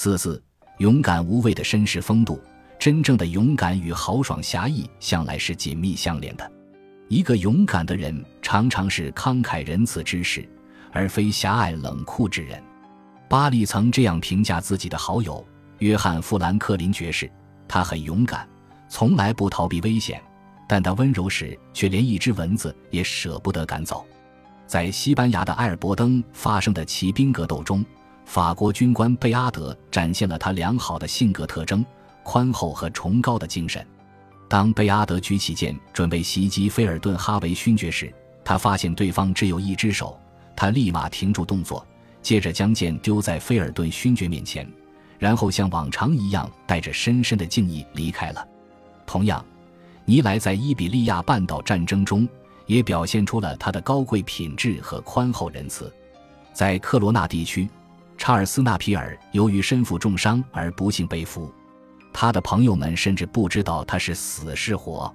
四四，勇敢无畏的绅士风度。真正的勇敢与豪爽侠义向来是紧密相连的。一个勇敢的人常常是慷慨仁慈之士，而非狭隘冷酷之人。巴利曾这样评价自己的好友约翰·富兰克林爵士：他很勇敢，从来不逃避危险，但他温柔时却连一只蚊子也舍不得赶走。在西班牙的埃尔伯登发生的骑兵格斗中，法国军官贝阿德展现了他良好的性格特征。宽厚和崇高的精神。当贝阿德举起剑准备袭击菲尔顿哈维勋爵时，他发现对方只有一只手，他立马停住动作，接着将剑丢在菲尔顿勋爵面前，然后像往常一样带着深深的敬意离开了。同样，尼莱在伊比利亚半岛战争中也表现出了他的高贵品质和宽厚仁慈。在克罗纳地区，查尔斯·纳皮尔由于身负重伤而不幸被俘。他的朋友们甚至不知道他是死是活。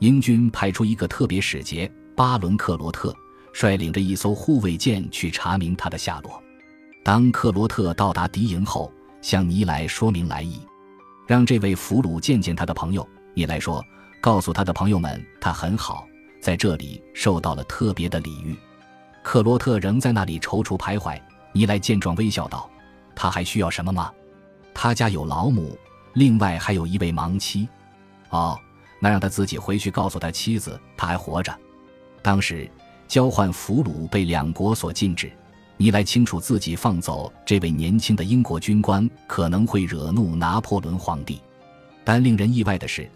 英军派出一个特别使节巴伦克罗特，率领着一艘护卫舰去查明他的下落。当克罗特到达敌营后，向尼莱说明来意，让这位俘虏见见他的朋友。尼莱说：“告诉他的朋友们，他很好，在这里受到了特别的礼遇。”克罗特仍在那里踌躇徘徊。尼莱见状微笑道：“他还需要什么吗？他家有老母。”另外还有一位盲妻，哦，那让他自己回去告诉他妻子，他还活着。当时交换俘虏被两国所禁止，尼莱清楚自己放走这位年轻的英国军官可能会惹怒拿破仑皇帝，但令人意外的是，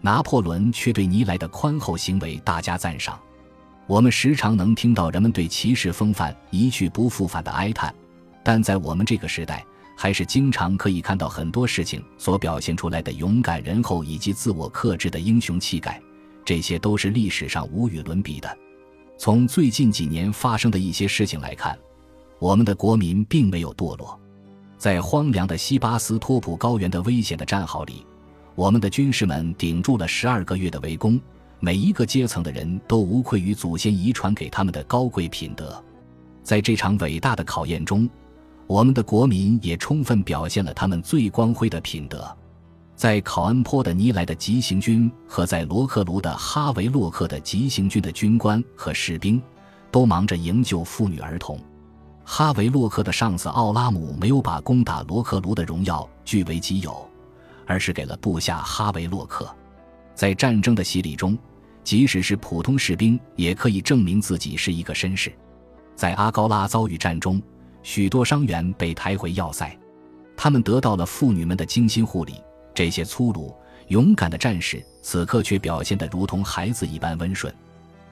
拿破仑却对尼莱的宽厚行为大加赞赏。我们时常能听到人们对骑士风范一去不复返的哀叹，但在我们这个时代。还是经常可以看到很多事情所表现出来的勇敢仁厚以及自我克制的英雄气概，这些都是历史上无与伦比的。从最近几年发生的一些事情来看，我们的国民并没有堕落。在荒凉的西巴斯托普高原的危险的战壕里，我们的军士们顶住了十二个月的围攻，每一个阶层的人都无愧于祖先遗传给他们的高贵品德。在这场伟大的考验中。我们的国民也充分表现了他们最光辉的品德，在考恩坡的尼莱的急行军和在罗克卢的哈维洛克的急行军的军官和士兵，都忙着营救妇女儿童。哈维洛克的上司奥拉姆没有把攻打罗克卢的荣耀据为己有，而是给了部下哈维洛克。在战争的洗礼中，即使是普通士兵也可以证明自己是一个绅士。在阿高拉遭遇战中。许多伤员被抬回要塞，他们得到了妇女们的精心护理。这些粗鲁勇敢的战士此刻却表现得如同孩子一般温顺。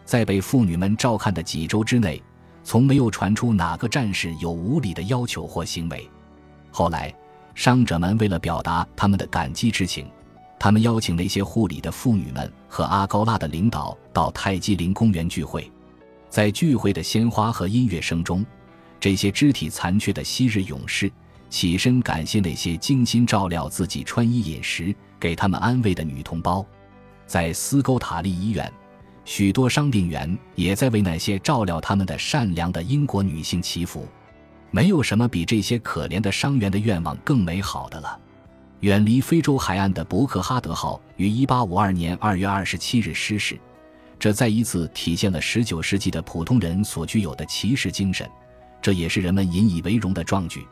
在被妇女们照看的几周之内，从没有传出哪个战士有无理的要求或行为。后来，伤者们为了表达他们的感激之情，他们邀请那些护理的妇女们和阿高拉的领导到泰姬陵公园聚会。在聚会的鲜花和音乐声中。这些肢体残缺的昔日勇士起身感谢那些精心照料自己穿衣饮食、给他们安慰的女同胞。在斯沟塔利医院，许多伤病员也在为那些照料他们的善良的英国女性祈福。没有什么比这些可怜的伤员的愿望更美好的了。远离非洲海岸的伯克哈德号于1852年2月27日失事，这再一次体现了19世纪的普通人所具有的骑士精神。这也是人们引以为荣的壮举。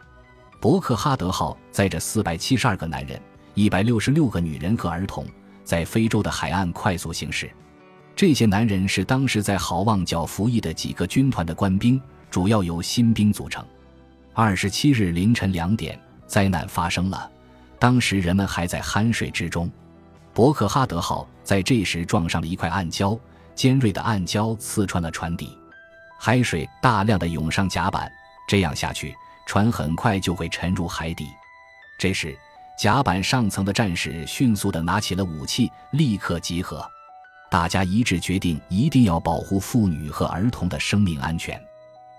伯克哈德号载着四百七十二个男人、一百六十六个女人和儿童，在非洲的海岸快速行驶。这些男人是当时在好望角服役的几个军团的官兵，主要由新兵组成。二十七日凌晨两点，灾难发生了。当时人们还在酣睡之中。伯克哈德号在这时撞上了一块暗礁，尖锐的暗礁刺穿了船底。海水大量的涌上甲板，这样下去，船很快就会沉入海底。这时，甲板上层的战士迅速的拿起了武器，立刻集合。大家一致决定，一定要保护妇女和儿童的生命安全。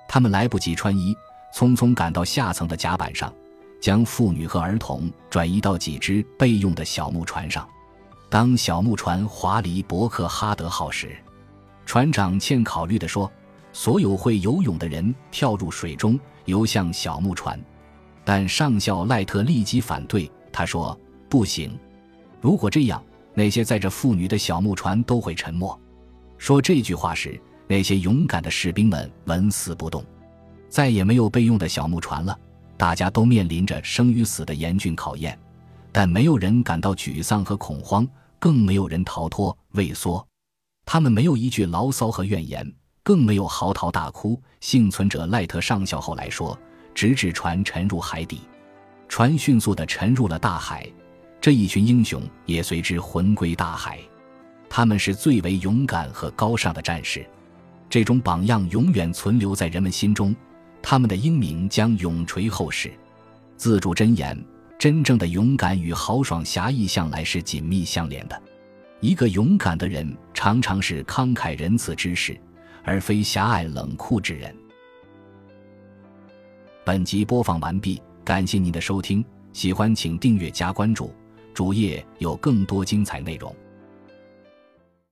他们来不及穿衣，匆匆赶到下层的甲板上，将妇女和儿童转移到几只备用的小木船上。当小木船划离伯克哈德号时，船长欠考虑地说。所有会游泳的人跳入水中，游向小木船。但上校赖特立即反对，他说：“不行，如果这样，那些载着妇女的小木船都会沉没。”说这句话时，那些勇敢的士兵们纹丝不动，再也没有备用的小木船了。大家都面临着生与死的严峻考验，但没有人感到沮丧和恐慌，更没有人逃脱畏缩。他们没有一句牢骚和怨言，更没有嚎啕大哭。幸存者赖特上校后来说：“直至船沉入海底，船迅速地沉入了大海，这一群英雄也随之魂归大海。他们是最为勇敢和高尚的战士，这种榜样永远存留在人们心中，他们的英名将永垂后世。”自助箴言：真正的勇敢与豪爽侠义向来是紧密相连的。一个勇敢的人常常是慷慨仁慈之士，而非狭隘冷酷之人。本集播放完毕，感谢您的收听，喜欢请订阅加关注，主页有更多精彩内容。